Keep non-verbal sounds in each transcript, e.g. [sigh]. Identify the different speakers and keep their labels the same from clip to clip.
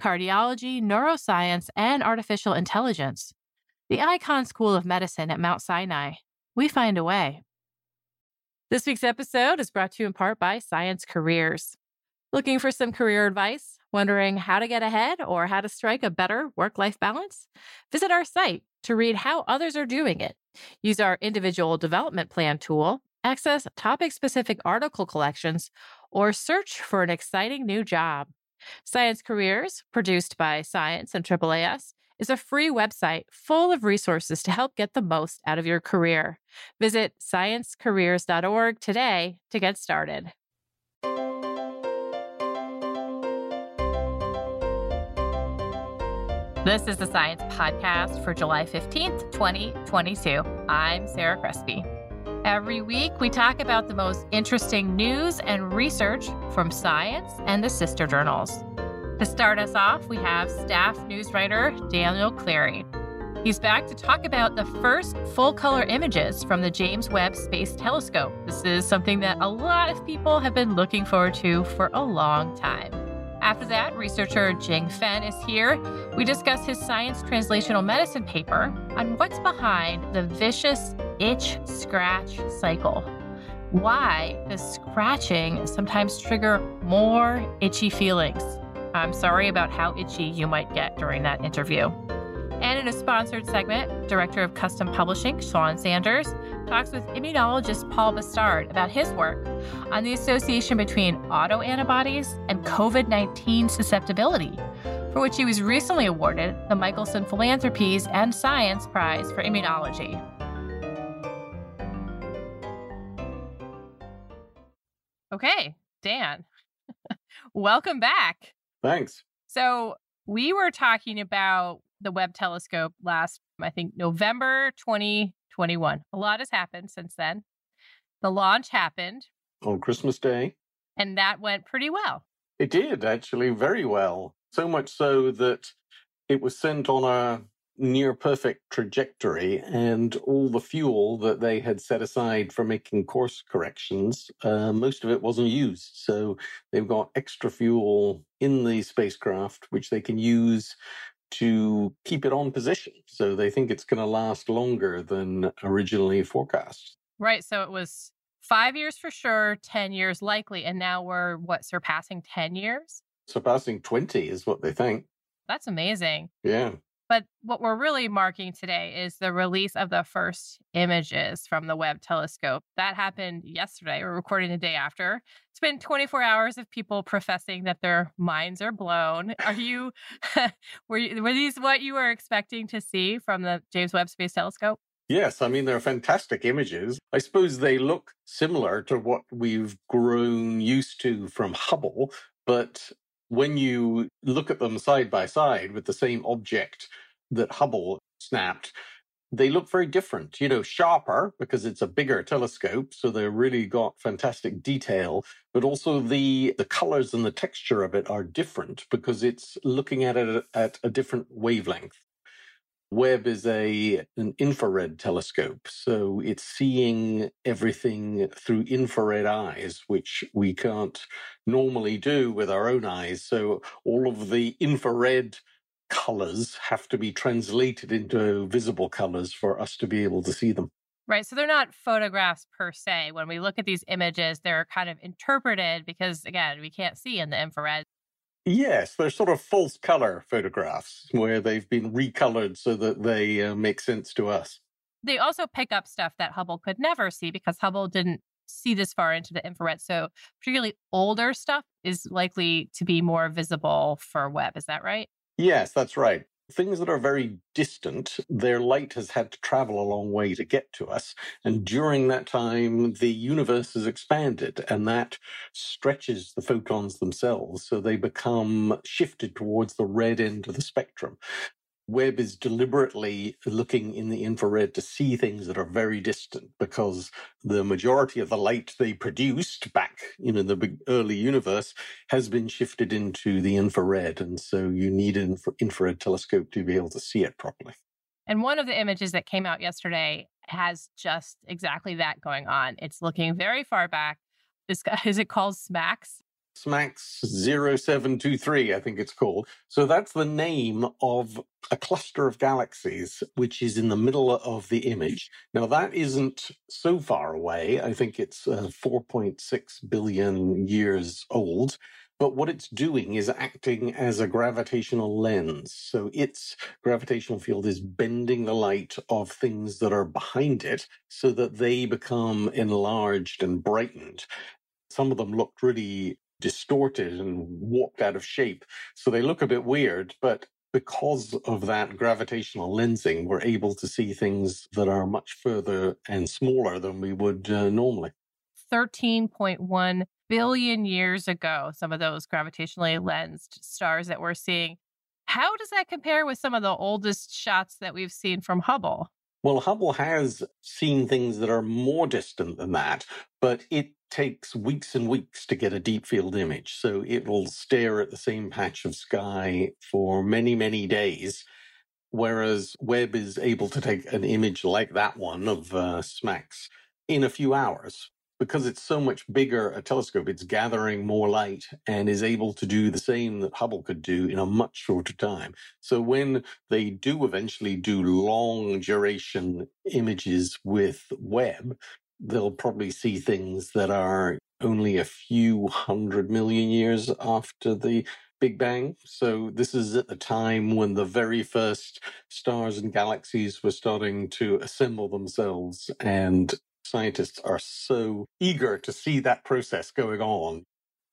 Speaker 1: cardiology, neuroscience, and artificial intelligence. The Icahn School of Medicine at Mount Sinai. We find a way. This week's episode is brought to you in part by Science Careers. Looking for some career advice? Wondering how to get ahead or how to strike a better work life balance? Visit our site to read how others are doing it. Use our individual development plan tool, access topic specific article collections, or search for an exciting new job. Science Careers, produced by Science and AAAS, is a free website full of resources to help get the most out of your career. Visit sciencecareers.org today to get started. This is the Science Podcast for July 15th, 2022. I'm Sarah Crespi. Every week, we talk about the most interesting news and research from science and the sister journals. To start us off, we have staff news writer Daniel Clery. He's back to talk about the first full color images from the James Webb Space Telescope. This is something that a lot of people have been looking forward to for a long time. After that, researcher Jing Feng is here. We discuss his science translational medicine paper on what's behind the vicious itch scratch cycle. Why does scratching sometimes trigger more itchy feelings? I'm sorry about how itchy you might get during that interview. And in a sponsored segment, Director of Custom Publishing, Sean Sanders, talks with immunologist Paul Bastard about his work on the association between autoantibodies and COVID 19 susceptibility, for which he was recently awarded the Michelson Philanthropies and Science Prize for Immunology. Okay, Dan, [laughs] welcome back.
Speaker 2: Thanks.
Speaker 1: So, we were talking about the Webb telescope last, I think, November 2021. A lot has happened since then. The launch happened
Speaker 2: on Christmas Day.
Speaker 1: And that went pretty well.
Speaker 2: It did, actually, very well. So much so that it was sent on a near perfect trajectory, and all the fuel that they had set aside for making course corrections, uh, most of it wasn't used. So they've got extra fuel in the spacecraft, which they can use to keep it on position. So they think it's going to last longer than originally forecast.
Speaker 1: Right. So it was five years for sure, 10 years likely. And now we're what, surpassing 10 years?
Speaker 2: Surpassing 20 is what they think.
Speaker 1: That's amazing.
Speaker 2: Yeah.
Speaker 1: But what we're really marking today is the release of the first images from the Webb telescope. That happened yesterday. We're recording the day after. It's been 24 hours of people professing that their minds are blown. Are you, [laughs] were, you, were these what you were expecting to see from the James Webb Space Telescope?
Speaker 2: Yes, I mean, they're fantastic images. I suppose they look similar to what we've grown used to from Hubble, but when you look at them side by side with the same object that Hubble snapped, they look very different, you know, sharper because it's a bigger telescope. So they really got fantastic detail, but also the, the colors and the texture of it are different because it's looking at it at a different wavelength. Webb is a an infrared telescope, so it's seeing everything through infrared eyes, which we can't normally do with our own eyes. So all of the infrared colors have to be translated into visible colors for us to be able to see them.
Speaker 1: Right. So they're not photographs per se. When we look at these images, they're kind of interpreted because, again, we can't see in the infrared.
Speaker 2: Yes, they're sort of false color photographs where they've been recolored so that they uh, make sense to us.
Speaker 1: They also pick up stuff that Hubble could never see because Hubble didn't see this far into the infrared. So, particularly older stuff is likely to be more visible for Webb. Is that right?
Speaker 2: Yes, that's right. Things that are very distant, their light has had to travel a long way to get to us. And during that time, the universe has expanded, and that stretches the photons themselves. So they become shifted towards the red end of the spectrum. Webb is deliberately looking in the infrared to see things that are very distant because the majority of the light they produced back you know, in the early universe has been shifted into the infrared. And so you need an infrared telescope to be able to see it properly.
Speaker 1: And one of the images that came out yesterday has just exactly that going on. It's looking very far back. This guy, [laughs] is it called SMACS?
Speaker 2: SMACS 0723, I think it's called. So that's the name of a cluster of galaxies, which is in the middle of the image. Now, that isn't so far away. I think it's uh, 4.6 billion years old. But what it's doing is acting as a gravitational lens. So its gravitational field is bending the light of things that are behind it so that they become enlarged and brightened. Some of them looked really distorted and warped out of shape. So they look a bit weird, but because of that gravitational lensing, we're able to see things that are much further and smaller than we would uh, normally.
Speaker 1: 13.1 billion years ago, some of those gravitationally lensed stars that we're seeing. How does that compare with some of the oldest shots that we've seen from Hubble?
Speaker 2: Well, Hubble has seen things that are more distant than that, but it takes weeks and weeks to get a deep field image. So it will stare at the same patch of sky for many, many days. Whereas Webb is able to take an image like that one of uh, SMACS in a few hours. Because it's so much bigger a telescope, it's gathering more light and is able to do the same that Hubble could do in a much shorter time. So when they do eventually do long duration images with Webb, they'll probably see things that are only a few hundred million years after the Big Bang. So this is at the time when the very first stars and galaxies were starting to assemble themselves. And scientists are so eager to see that process going on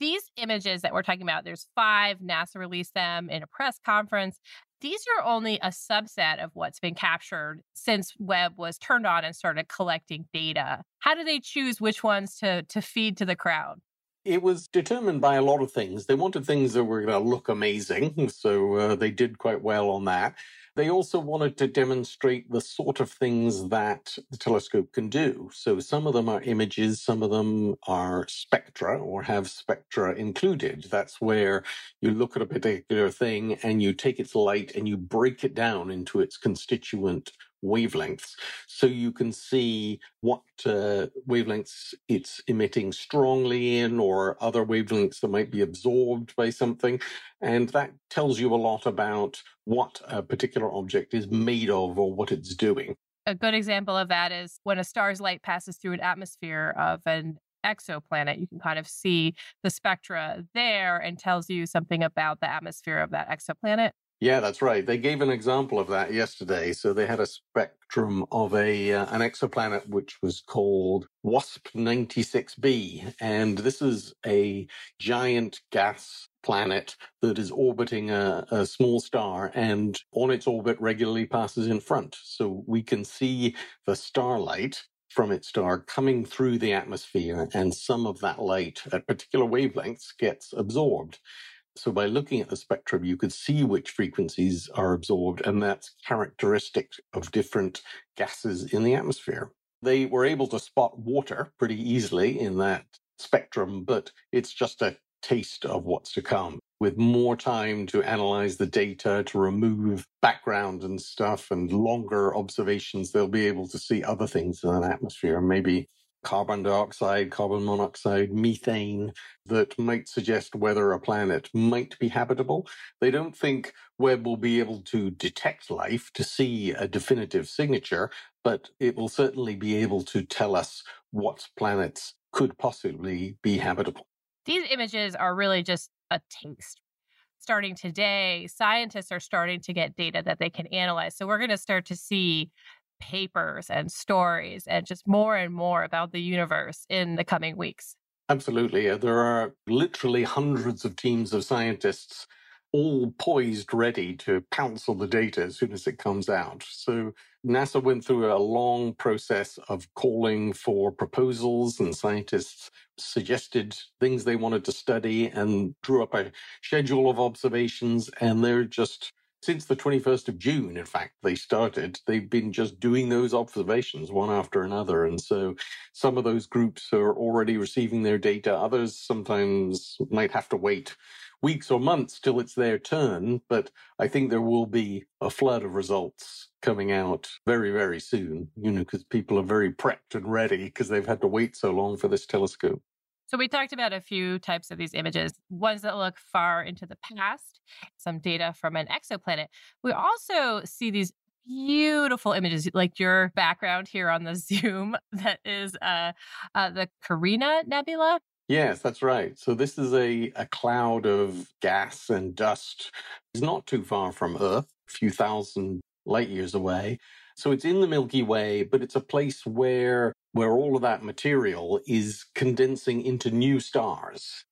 Speaker 1: these images that we're talking about, there's five, NASA released them in a press conference. These are only a subset of what's been captured since Webb was turned on and started collecting data. How do they choose which ones to, to feed to the crowd?
Speaker 2: It was determined by a lot of things. They wanted things that were going to look amazing, [laughs] so uh, they did quite well on that. They also wanted to demonstrate the sort of things that the telescope can do. So some of them are images, some of them are spectra or have spectra included. That's where you look at a particular thing and you take its light and you break it down into its constituent wavelengths. So you can see what uh, wavelengths it's emitting strongly in or other wavelengths that might be absorbed by something. And that tells you a lot about what a particular object is made of or what it's doing.
Speaker 1: A good example of that is when a star's light passes through an atmosphere of an exoplanet, you can kind of see the spectra there and tells you something about the atmosphere of that exoplanet.
Speaker 2: Yeah, that's right. They gave an example of that yesterday. So they had a spectrum of a uh, an exoplanet which was called WASP 96b, and this is a giant gas planet that is orbiting a, a small star and on its orbit regularly passes in front. So we can see the starlight from its star coming through the atmosphere, and some of that light at particular wavelengths gets absorbed. So by looking at the spectrum, you could see which frequencies are absorbed, and that's characteristic of different gases in the atmosphere. They were able to spot water pretty easily in that spectrum, but it's just a taste of what's to come. With more time to analyze the data, to remove background and stuff, and longer observations, they'll be able to see other things in an atmosphere, and maybe carbon dioxide, carbon monoxide, methane that might suggest whether a planet might be habitable. They don't think Webb will be able to detect life to see a definitive signature, but it will certainly be able to tell us what planets could possibly be habitable.
Speaker 1: These images are really just a taste. Starting today, scientists are starting to get data that they can analyze. So we're going to start to see papers and stories and just more and more about the universe in the coming weeks.
Speaker 2: Absolutely. There are literally hundreds of teams of scientists all poised, ready to pounce on the data as soon as it comes out. So NASA went through a long process of calling for proposals, and scientists suggested things they wanted to study and drew up a schedule of observations, and they're just since the 21st of June, in fact, they started, they've been just doing those observations one after another. And so some of those groups are already receiving their data. Others sometimes might have to wait weeks or months till it's their turn. But I think there will be a flood of results coming out very, very soon, you know, because people are very prepped and ready because they've had to wait so long for this telescope.
Speaker 1: So we talked about a few types of these images, ones that look far into the past, some data from an exoplanet. We also see these beautiful images like your background here on the [laughs] zoom that is uh, uh, the carina nebula.
Speaker 2: Yes that's right. So this is a, a cloud of gas and dust. It's not too far from earth a few thousand light years away. So it's in the milky way but it's a place where where all of that material is condensing into new stars.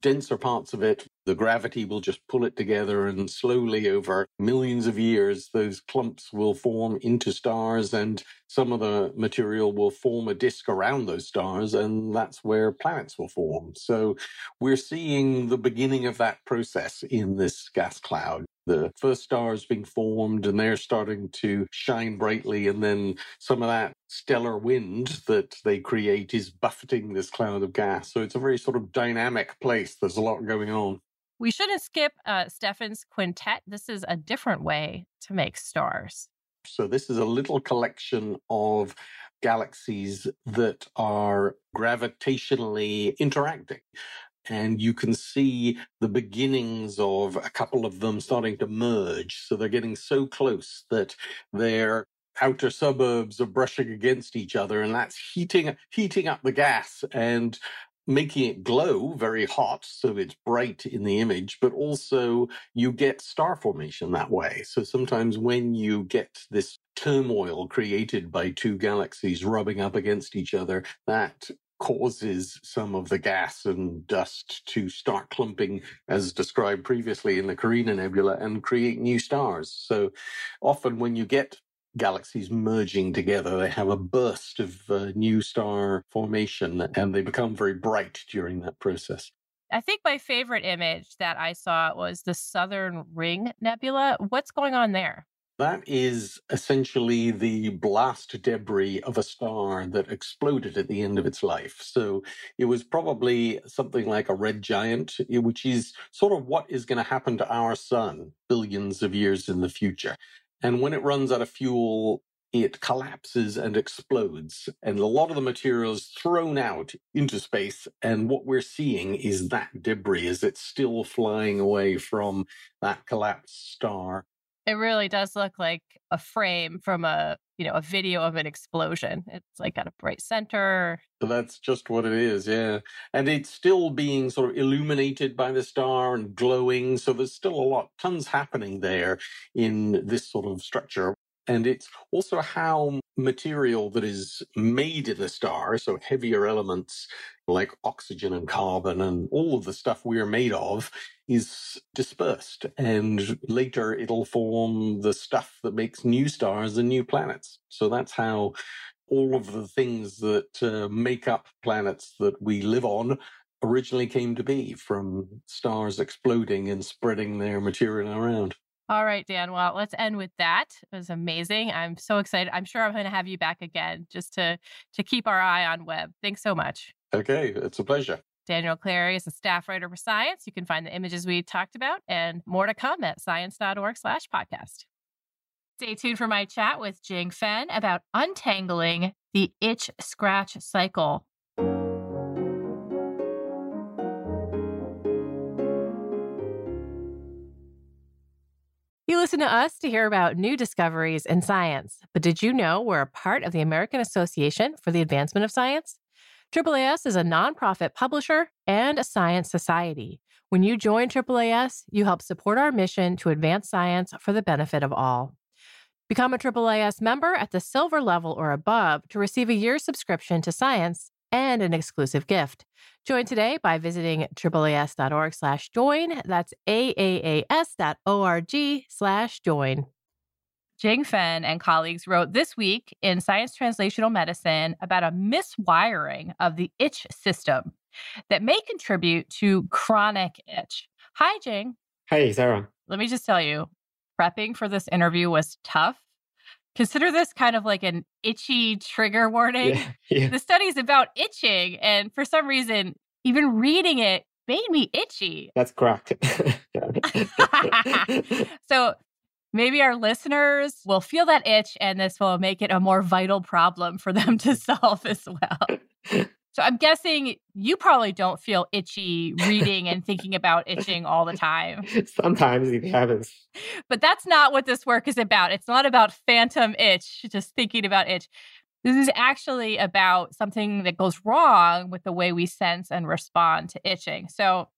Speaker 2: Denser parts of it, the gravity will just pull it together, and slowly over millions of years, those clumps will form into stars, and some of the material will form a disk around those stars, and that's where planets will form. So we're seeing the beginning of that process in this gas cloud. The first stars being formed and they're starting to shine brightly and then some of that stellar wind that they create is buffeting this cloud of gas. So it's a very sort of dynamic place. There's a lot going on.
Speaker 1: We shouldn't skip uh, Stephan's quintet. This is a different way to make stars
Speaker 2: so this is a little collection of galaxies that are gravitationally interacting and you can see the beginnings of a couple of them starting to merge. So they're getting so close that their outer suburbs are brushing against each other, and that's heating heating up the gas and making it glow very hot so it's bright in the image but also you get star formation that way so sometimes when you get this turmoil created by two galaxies rubbing up against each other that causes some of the gas and dust to start clumping, as described previously in the Carina Nebula, and create new stars. So often when you get galaxies merging together, they have a burst of uh, new star formation and they become very bright during that process.
Speaker 1: I think my favorite image that I saw was the Southern Ring Nebula. What's going on there?
Speaker 2: That is essentially the blast debris of a star that exploded at the end of its life. So it was probably something like a red giant, which is sort of what is going to happen to our sun billions of years in the future. And when it runs out of fuel, it collapses and explodes, and a lot of the material is thrown out into space. And what we're seeing is that debris as it's still flying away from that collapsed star.
Speaker 1: It really does look like a frame from a, you know, a video of an explosion. It's like got a bright center.
Speaker 2: That's just what it is, yeah. And it's still being sort of illuminated by the star and glowing. So there's still a lot, tons happening there in this sort of structure. And it's also how material that is made in the star, so heavier elements like oxygen and carbon and all of the stuff we're made of, is dispersed. And later it'll form the stuff that makes new stars and new planets. So that's how all of the things that uh, make up planets that we live on originally came to be from stars exploding and spreading their material around.
Speaker 1: All right, Dan. Well, let's end with that. It was amazing. I'm so excited. I'm sure I'm going to have you back again just to to keep our eye on Webb. Thanks so much.
Speaker 2: Okay, it's a pleasure.
Speaker 1: Daniel Clery is a staff writer for Science. You can find the images we talked about and more to come at science.org slash podcast. Stay tuned for my chat with Jing Feng about untangling the itch scratch cycle. You listen to us to hear about new discoveries in science, but did you know we're a part of the American Association for the Advancement of Science? AAAS is a nonprofit publisher and a science society. When you join AAAS, you help support our mission to advance science for the benefit of all. Become a AAAS member at the silver level or above to receive a year's subscription to science and an exclusive gift. Join today by visiting AAAS.org slash join. That's AAAS.org slash join. Jing Feng and colleagues wrote this week in Science Translational Medicine about a miswiring of the itch system that may contribute to chronic itch. Hi, Jing.
Speaker 3: Hey, Sarah.
Speaker 1: Let me just tell you, prepping for this interview was tough. Consider this kind of like an itchy trigger warning.
Speaker 3: Yeah, yeah.
Speaker 1: The study is about itching, and for some reason, even reading it made me itchy.
Speaker 3: That's correct. [laughs] [laughs]
Speaker 1: so maybe our listeners will feel that itch, and this will make it a more vital problem for them to [laughs] solve as well. So I'm guessing you probably don't feel itchy reading and thinking about itching all the time. [laughs]
Speaker 3: Sometimes it happens.
Speaker 1: But that's not what this work is about. It's not about phantom itch, just thinking about itch. This is actually about something that goes wrong with the way we sense and respond to itching. So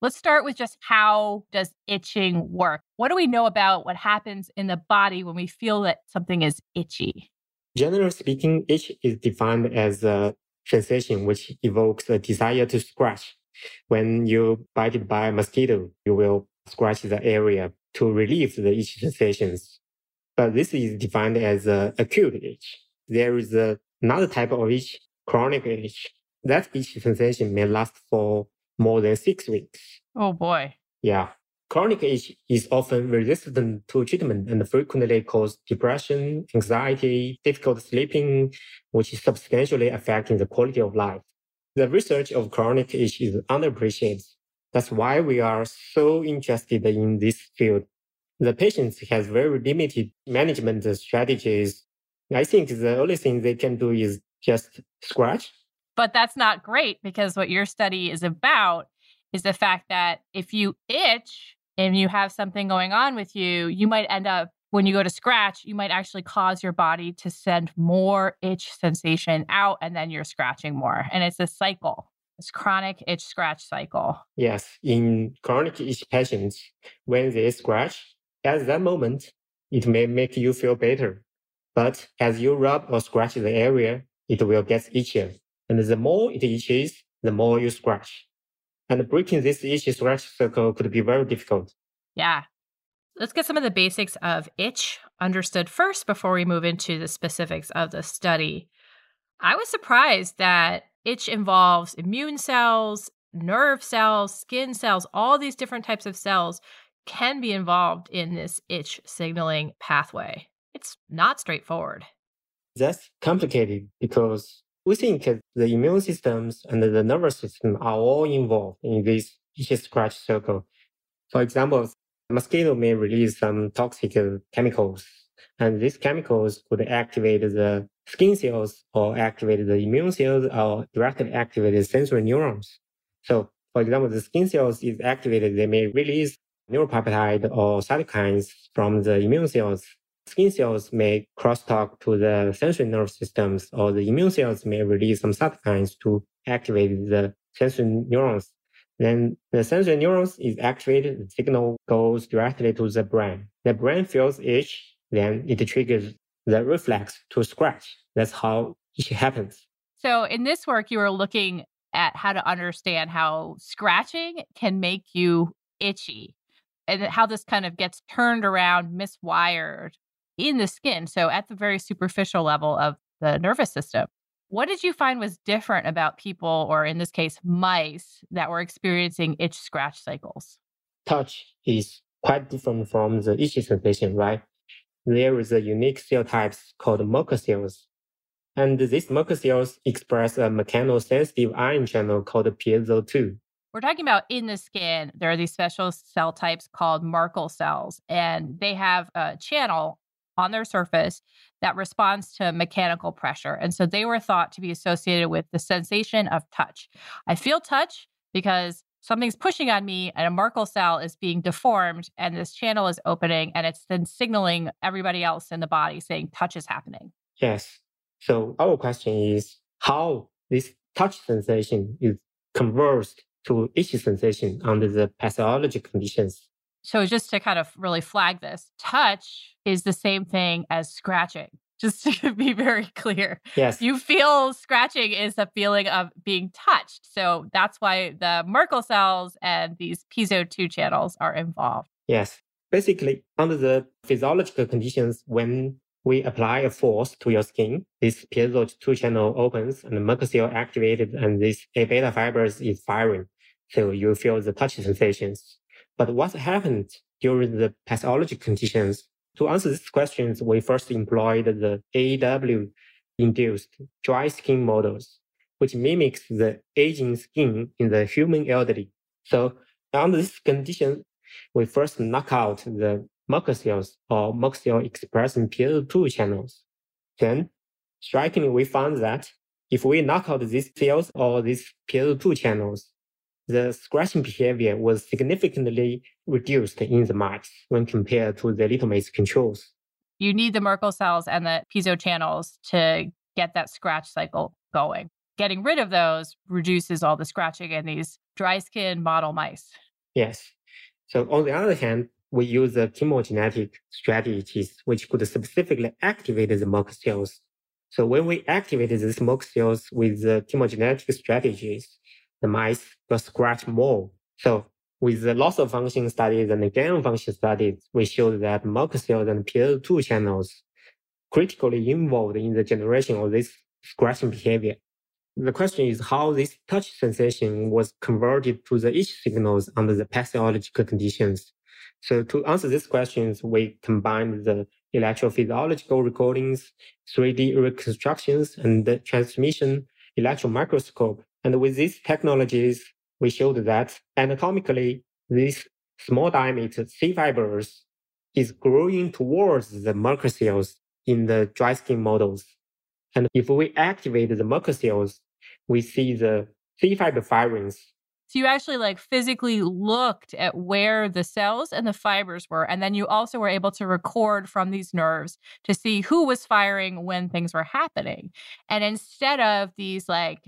Speaker 1: let's start with just how does itching work? What do we know about what happens in the body when we feel that something is itchy?
Speaker 3: Generally speaking, itch is defined as a sensation which evokes a desire to scratch. When you're bited by a mosquito, you will scratch the area to relieve the itch sensations. But this is defined as a acute itch. There is another type of itch, chronic itch. That itch sensation may last for more than six weeks.
Speaker 1: Oh boy.
Speaker 3: Yeah. Chronic itch is often resistant to treatment and frequently cause depression, anxiety, difficult sleeping, which is substantially affecting the quality of life. The research of chronic itch is underappreciated. That's why we are so interested in this field. The patients has very limited management strategies. I think the only thing they can do is just scratch.
Speaker 1: But that's not great because what your study is about is the fact that if you itch and you have something going on with you, you might end up, when you go to scratch, you might actually cause your body to send more itch sensation out and then you're scratching more. And it's a cycle. It's chronic itch scratch cycle.
Speaker 3: Yes, in chronic itch patients, when they scratch, at that moment, it may make you feel better. But as you rub or scratch the area, it will get itchier. And the more it itches, the more you scratch. And breaking this itchy scratch circle could be very difficult.
Speaker 1: Yeah. Let's get some of the basics of itch understood first before we move into the specifics of the study. I was surprised that itch involves immune cells, nerve cells, skin cells, all these different types of cells can be involved in this itch signaling pathway. It's not straightforward.
Speaker 3: That's complicated because we think the immune systems and the nervous system are all involved in this itchy scratch circle. For example, mosquito may release some toxic chemicals, and these chemicals could activate the skin cells or activate the immune cells or directly activate the sensory neurons. So, for example, the skin cells is activated, they may release neuropeptide or cytokines from the immune cells Skin cells may crosstalk to the sensory nerve systems, or the immune cells may release some cytokines to activate the sensory neurons. Then the sensory neurons is activated, the signal goes directly to the brain. The brain feels itch, then it triggers the reflex to scratch. That's how it happens.
Speaker 1: So in this work, you were looking at how to understand how scratching can make you itchy and how this kind of gets turned around, miswired in the skin. So, at the very superficial level of the nervous system. What did you find was different about people, or in this case, mice, that were experiencing itch scratch cycles?
Speaker 3: Touch is quite different from the itchy sensation, right? There is a unique cell types called Merkel cells. And these Merkel cells express a mechanosensitive ion channel called piezo2.
Speaker 1: We're talking about in the skin, there are these special cell types called Merkel cells, and they have a channel on their surface that responds to mechanical pressure. And so they were thought to be associated with the sensation of touch. I feel touch because something's pushing on me and a Merkel cell is being deformed and this channel is opening and it's then signaling everybody else in the body saying touch is happening.
Speaker 3: Yes. So our question is how this touch sensation is converted to itch sensation under the pathology conditions.
Speaker 1: So, just to kind of really flag this, touch is the same thing as scratching. [laughs] Just to be very clear.
Speaker 3: Yes.
Speaker 1: You feel scratching is a feeling of being touched. So, that's why the Merkel cells and these piezo 2 channels are involved.
Speaker 3: Yes. Basically, under the physiological conditions, when we apply a force to your skin, this piezo 2 channel opens and the Merkel cell activated and this A beta fibers is firing. So you feel the touch sensations. But what happened during the pathologic conditions. To answer these questions, we first employed the AW induced dry skin models, which mimics the aging skin in the human elderly. So under this condition, we first knock out the Merkel cells or Merkel cell expressing piezo2 channels. Then, strikingly, we found that if we knock out these cells or these piezo2 channels, the scratching behavior was significantly reduced in the mice when compared to the little mice controls.
Speaker 1: You need the Merkel cells and the piezo channels to get that scratch cycle going. Getting rid of those reduces all the scratching in these dry skin model mice.
Speaker 3: Yes. So on the other hand, we use the chemogenetic strategies, which could specifically activate the Merkel cells. So when we activated these Merkel cells with the chemogenetic strategies, the mice will scratch more. So with the loss of function studies and the gain of function studies, we showed that Merkel cells and piezo2 channels critically involved in the generation of this scratching behavior. The question is how this touch sensation was converted to the itch signals under the pathological conditions. So to answer these questions, we combined the electrophysiological recordings, 3D reconstructions, and the transmission electron microscope and with these technologies, we showed that anatomically, these small diameter C fibers is growing towards the Merkel cells in the dry skin models. And if we activate the Merkel cells, we see the C fiber firings.
Speaker 1: So you actually like physically looked at where the cells and the fibers were. And then you also were able to record from these nerves to see who was firing when things were happening. And instead of these like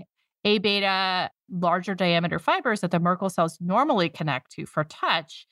Speaker 1: a beta larger diameter fibers that the Merkel cells normally connect to for touch,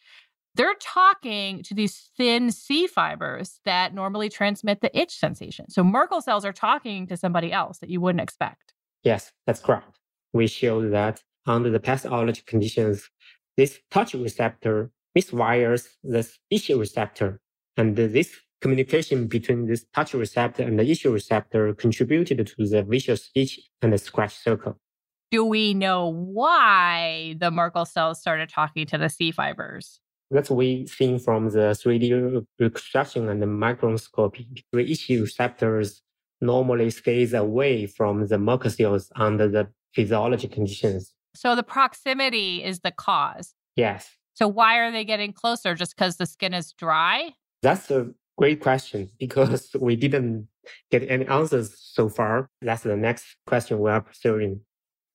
Speaker 1: they're talking to these thin C fibers that normally transmit the itch sensation. So Merkel cells are talking to somebody else that you wouldn't expect.
Speaker 3: Yes, that's correct. We showed that under the pathology conditions, this touch receptor miswires the itch receptor. And this communication between this touch receptor and the itch receptor contributed to the vicious itch and the scratch circle
Speaker 1: do we know why the Merkel cells started talking to the C fibers?
Speaker 3: That's what we seen from the 3D reconstruction and the microscopy. The receptors normally stays away from the Merkel cells under the physiology conditions.
Speaker 1: So the proximity is the cause.
Speaker 3: Yes.
Speaker 1: So why are they getting closer? Just because the skin is dry?
Speaker 3: That's a great question because [laughs] we didn't get any answers so far. That's the next question we are pursuing.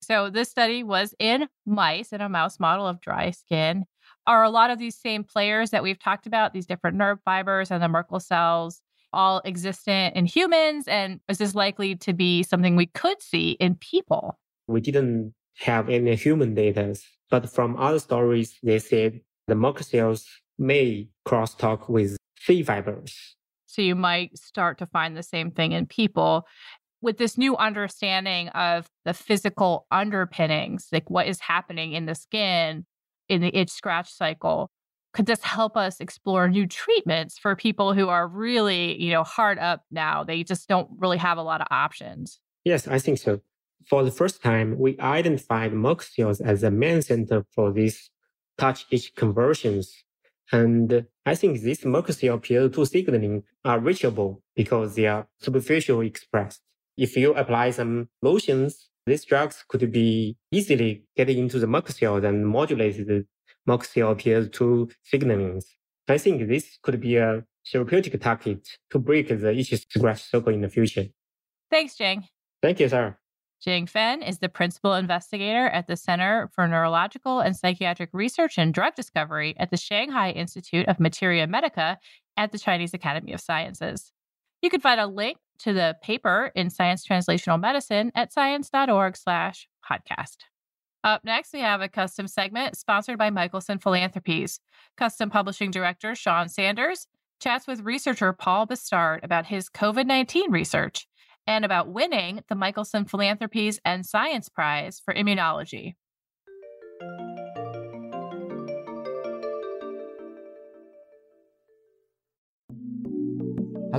Speaker 1: So this study was in mice in a mouse model of dry skin. Are a lot of these same players that we've talked about, these different nerve fibers and the Merkel cells, all existent in humans? And is this likely to be something we could see in people?
Speaker 3: We didn't have any human data, but from other stories, they said the Merkel cells may crosstalk with C fibers.
Speaker 1: So you might start to find the same thing in people with this new understanding of the physical underpinnings, like what is happening in the skin in the itch scratch cycle, could this help us explore new treatments for people who are really, you know, hard up now? They just don't really have a lot of options.
Speaker 3: Yes, I think so. For the first time, we identified cells as the main center for these touch itch conversions. And I think these cell piezo2 signaling are reachable because they are superficially expressed. If you apply some lotions, these drugs could be easily get into the Merkel cells and modulate the Merkel cell piezo2 signalings. I think this could be a therapeutic target to break the itch scratch circle in the future.
Speaker 1: Thanks, Jing.
Speaker 3: Thank you, sir.
Speaker 1: Jing Feng is the principal investigator at the Center for Neurological and Psychiatric Research and Drug Discovery at the Shanghai Institute of Materia Medica at the Chinese Academy of Sciences. You can find a link to the paper in Science Translational Medicine at science.org slash podcast. Up next, we have a custom segment sponsored by Michelson Philanthropies. Custom Publishing Director Sean Sanders chats with researcher Paul Bastard about his COVID 19 research and about winning the Michelson Philanthropies and Science Prize for Immunology.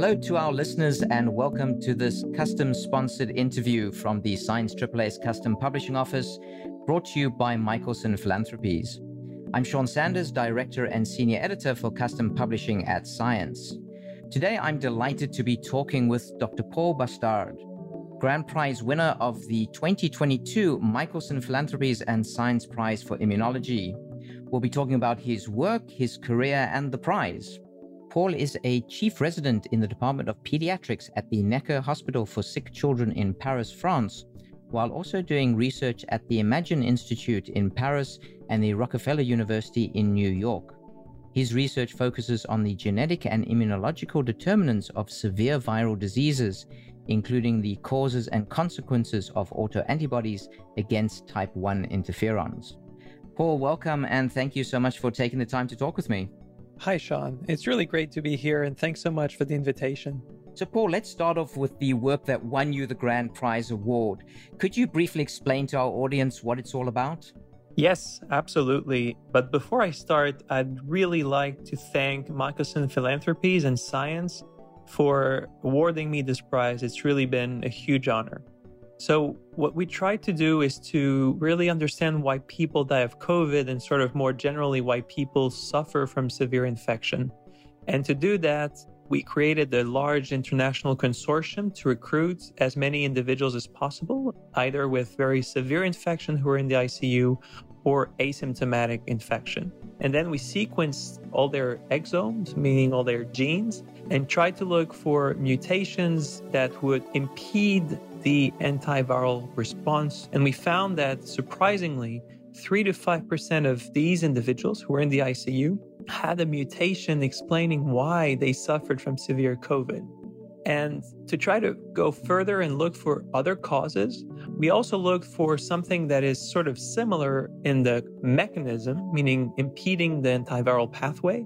Speaker 4: Hello to our listeners and welcome to this custom sponsored interview from the Science AAAS Custom Publishing Office, brought to you by Michelson Philanthropies. I'm Sean Sanders, Director and Senior Editor for Custom Publishing at Science. Today, I'm delighted to be talking with Dr. Paul Bastard, Grand Prize winner of the 2022 Michelson Philanthropies and Science Prize for Immunology. We'll be talking about his work, his career, and the prize. Paul is a chief resident in the Department of Pediatrics at the Necker Hospital for Sick Children in Paris, France, while also doing research at the Imagine Institute in Paris and the Rockefeller University in New York. His research focuses on the genetic and immunological determinants of severe viral diseases, including the causes and consequences of autoantibodies against type 1 interferons. Paul, welcome and thank you so much for taking the time to talk with me.
Speaker 5: Hi, Sean. It's really great to be here, and thanks so much for the invitation.
Speaker 4: So, Paul, let's start off with the work that won you the Grand Prize Award. Could you briefly explain to our audience what it's all about?
Speaker 5: Yes, absolutely. But before I start, I'd really like to thank Michelson Philanthropies and Science for awarding me this prize. It's really been a huge honor. So, what we try to do is to really understand why people die of COVID and sort of more generally why people suffer from severe infection. And to do that, we created a large international consortium to recruit as many individuals as possible, either with very severe infection who are in the ICU or asymptomatic infection. And then we sequenced all their exomes, meaning all their genes, and tried to look for mutations that would impede the antiviral response. And we found that surprisingly, 3 to 5% of these individuals who were in the ICU had a mutation explaining why they suffered from severe COVID. And to try to go further and look for other causes, we also looked for something that is sort of similar in the mechanism, meaning impeding the antiviral pathway,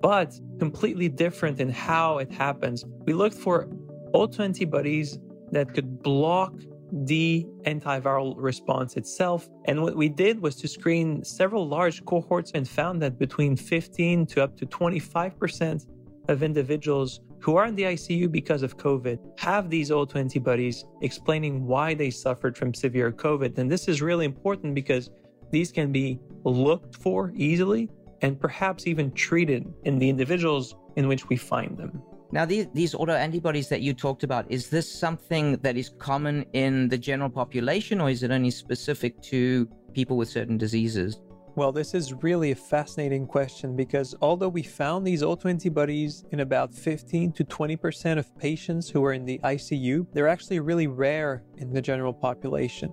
Speaker 5: but completely different in how it happens. We looked for autoantibodies that could block the antiviral response itself. And what we did was to screen several large cohorts and found that between 15 to up to 25% of individuals who are in the ICU because of COVID have these autoantibodies explaining why they suffered from severe COVID. And this is really important because these can be looked for easily and perhaps even treated in the individuals in which we find them.
Speaker 4: Now, these, these autoantibodies that you talked about, is this something that is common in the general population or is it only specific to people with certain diseases?
Speaker 5: Well, this is really a fascinating question because although we found these autoantibodies in about 15 to 20% of patients who were in the ICU, they're actually really rare in the general population.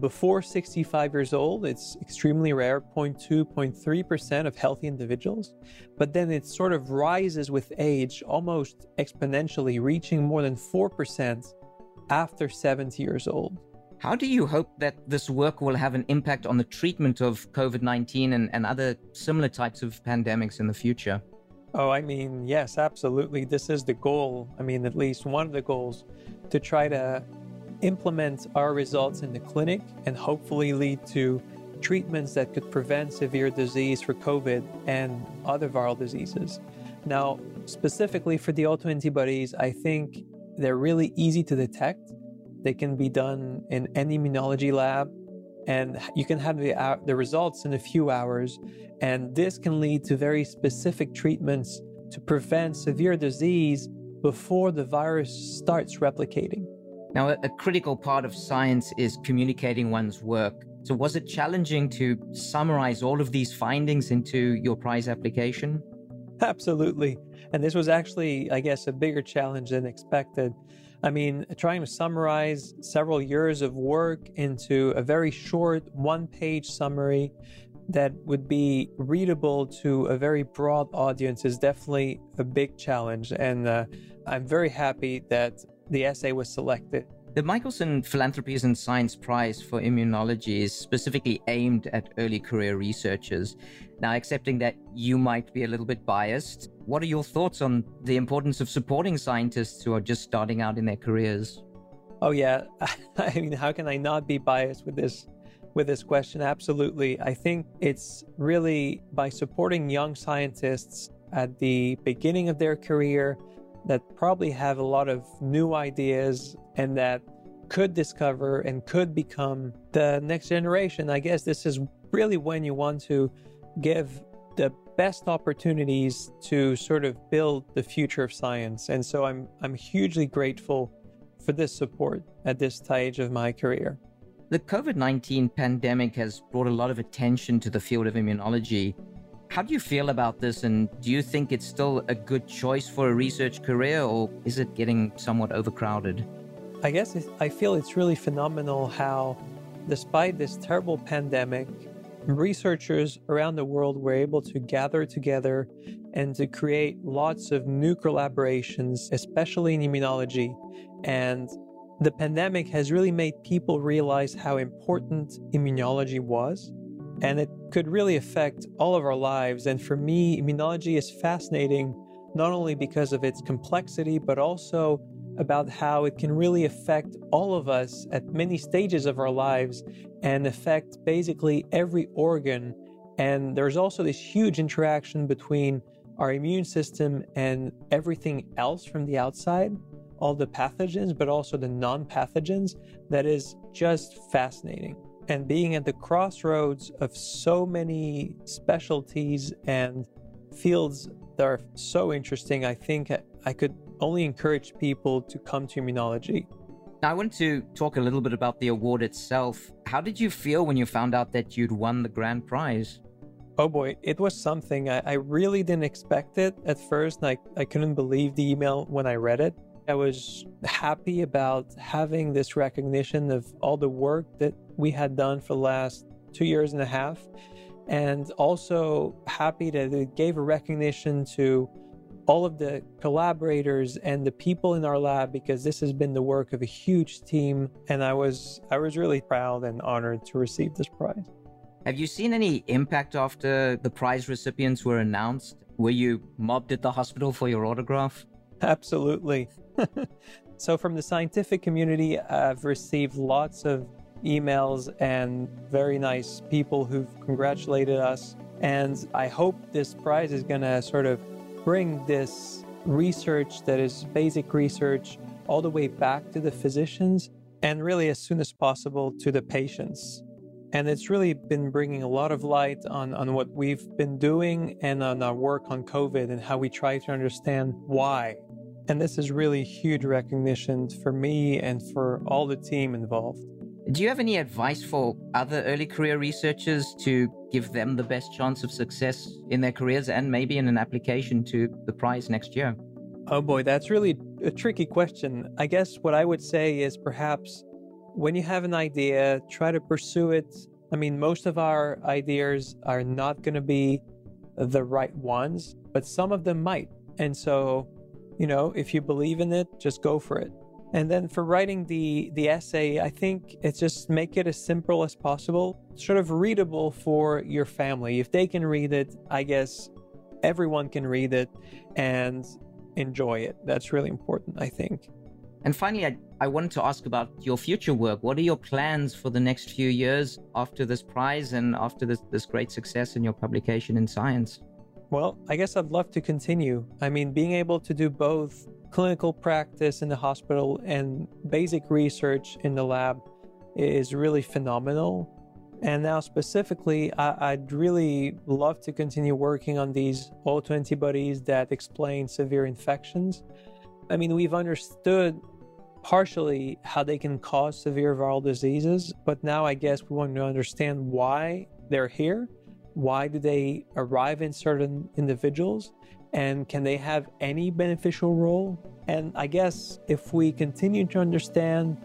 Speaker 5: Before 65 years old, it's extremely rare 0.2, 0.3% of healthy individuals. But then it sort of rises with age almost exponentially, reaching more than 4% after 70 years old.
Speaker 4: How do you hope that this work will have an impact on the treatment of COVID 19 and, and other similar types of pandemics in the future?
Speaker 5: Oh, I mean, yes, absolutely. This is the goal. I mean, at least one of the goals to try to implement our results in the clinic and hopefully lead to treatments that could prevent severe disease for COVID and other viral diseases. Now, specifically for the autoantibodies, I think they're really easy to detect. They can be done in any immunology lab, and you can have the, uh, the results in a few hours. And this can lead to very specific treatments to prevent severe disease before the virus starts replicating.
Speaker 4: Now, a, critical part of science is communicating one's work. So, was it challenging to summarize all of these findings into your prize application?
Speaker 5: Absolutely. And this was actually, I guess, a bigger challenge than expected. I mean, trying to summarize several years of work into a very short one page summary that would be readable to a very broad audience is definitely a big challenge. And uh, I'm very happy that the essay was selected.
Speaker 4: The Michelson Philanthropies and Science Prize for Immunology is specifically aimed at early career researchers. Now, accepting that you might be a little bit biased, what are your thoughts on the importance of supporting scientists who are just starting out in their careers?
Speaker 5: Oh yeah, [laughs] I mean, how can I not be biased with this with this question? Absolutely. I think it's really by supporting young scientists at the beginning of their career that probably have a lot of new ideas and that could discover and could become the next generation. I guess this is really when you want to give the best opportunities to sort of build the future of science. And so I'm I'm hugely grateful for this support at this stage of my career.
Speaker 4: The COVID 19 pandemic has brought a lot of attention to the field of immunology. How do you feel about this? And do you think it's still a good choice for a research career, or is it getting somewhat overcrowded?
Speaker 5: I guess I feel it's really phenomenal how, despite this terrible pandemic, researchers around the world were able to gather together and to create lots of new collaborations, especially in immunology. And the pandemic has really made people realize how important immunology was and it could really affect all of our lives. And for me, immunology is fascinating, not only because of its complexity, but also about how it can really affect all of us at many stages of our lives and affect basically every organ. And there's also this huge interaction between our immune system and everything else from the outside, all the pathogens, but also the non pathogens, that is just fascinating and being at the crossroads of so many specialties and fields that are so interesting, I think I could only encourage people to come to immunology.
Speaker 4: Now, I want to talk a little bit about the award itself. How did you feel when you found out that you'd won the grand prize?
Speaker 5: Oh boy, it was something. I, I really didn't expect it at first. I, I couldn't believe the email when I read it. I was happy about having this recognition of all the work that we had done for the last two years and a half, and also happy that it gave a recognition to all of the collaborators and the people in our lab because this has been the work of a huge team and I was I was really proud and honored to receive this prize.
Speaker 4: Have you seen any impact after the prize recipients were announced? Were you mobbed at the hospital for your autograph? [laughs]
Speaker 5: Absolutely. [laughs] so, from the scientific community, I've received lots of emails and very nice people who've congratulated us. And I hope this prize is going to sort of bring this research that is basic research all the way back to the physicians and really as soon as possible to the patients. And it's really been bringing a lot of light on, on what we've been doing and on our work on COVID and how we try to understand why and this is really huge recognition for me and for all the team involved.
Speaker 4: Do you have any advice for other early career researchers to give them the best chance of success in their careers and maybe in an application to the prize next year?
Speaker 5: Oh boy, that's really a tricky question. I guess what I would say is perhaps when you have an idea, try to pursue it. I mean, most of our ideas are not going to be the right ones, but some of them might. And so you know, if you believe in it, just go for it. And then for writing the the essay, I think it's just make it as simple as possible, sort of readable for your family. If they can read it, I guess everyone can read it and enjoy it. That's really important, I think.
Speaker 4: And finally, I, I wanted to ask about your future work. What are your plans for the next few years after this prize and after this, this great success in your publication in Science?
Speaker 5: Well, I guess I'd love to continue. I mean, being able to do both clinical practice in the hospital and basic research in the lab is really phenomenal. And now, specifically, I- would really love to continue working on these autoantibodies that explain severe infections. I mean, we've understood partially how they can cause severe viral diseases, but now I guess we want to understand why they're here why do they arrive in certain individuals? And can they have any beneficial role? And I guess if we continue to understand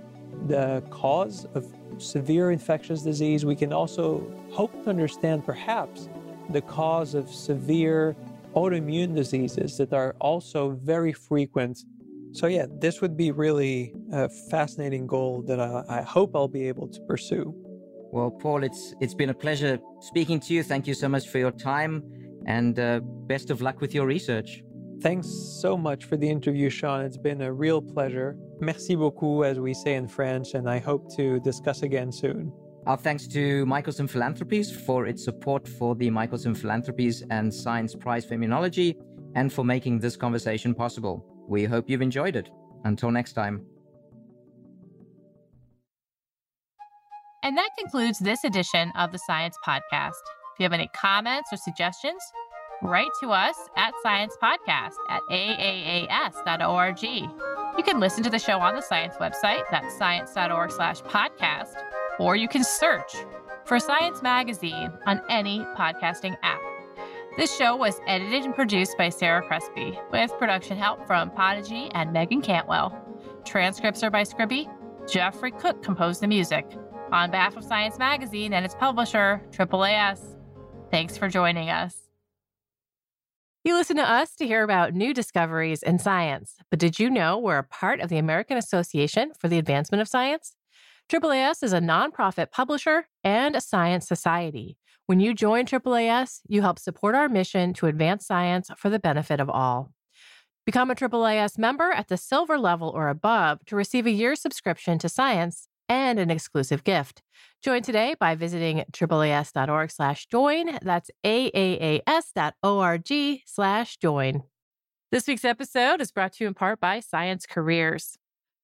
Speaker 5: the cause of severe infectious disease, we can also hope to understand perhaps the cause of severe autoimmune diseases that are also very frequent. So, yeah, this would be really a fascinating goal that I, I hope I'll be able to pursue.
Speaker 4: Well, Paul, it's it's been a pleasure speaking to you. Thank you so much for your time, and uh, best of luck with your research.
Speaker 5: Thanks so much for the interview, Sean. It's been a real pleasure. Merci beaucoup, as we say in French, and I hope to discuss again soon.
Speaker 4: Our thanks to Michelson Philanthropies for its support for the Michelson Philanthropies and Science Prize for Immunology and for making this conversation possible. We hope you've enjoyed it. Until next time.
Speaker 1: And that concludes this edition of the Science Podcast. If you have any comments or suggestions, write to us at Science Podcast at aaas.org. You can listen to the show on the Science website, that's science.org slash podcast, or you can search for Science Magazine on any podcasting app. This show was edited and produced by Sarah Crespi, with production help from Podigy and Megan Cantwell. Transcripts are by Scribie. Jeffrey Cook composed the music. On behalf of Science Magazine and its publisher, AAAS, thanks for joining us. You listen to us to hear about new discoveries in science, but did you know we're a part of the American Association for the Advancement of Science? AAAS is a nonprofit publisher and a science society. When you join AAAS, you help support our mission to advance science for the benefit of all. Become a AAAS member at the silver level or above to receive a year's subscription to science and an exclusive gift. Join today by visiting AAAS.org slash join. That's AAAS.org slash join. This week's episode is brought to you in part by Science Careers.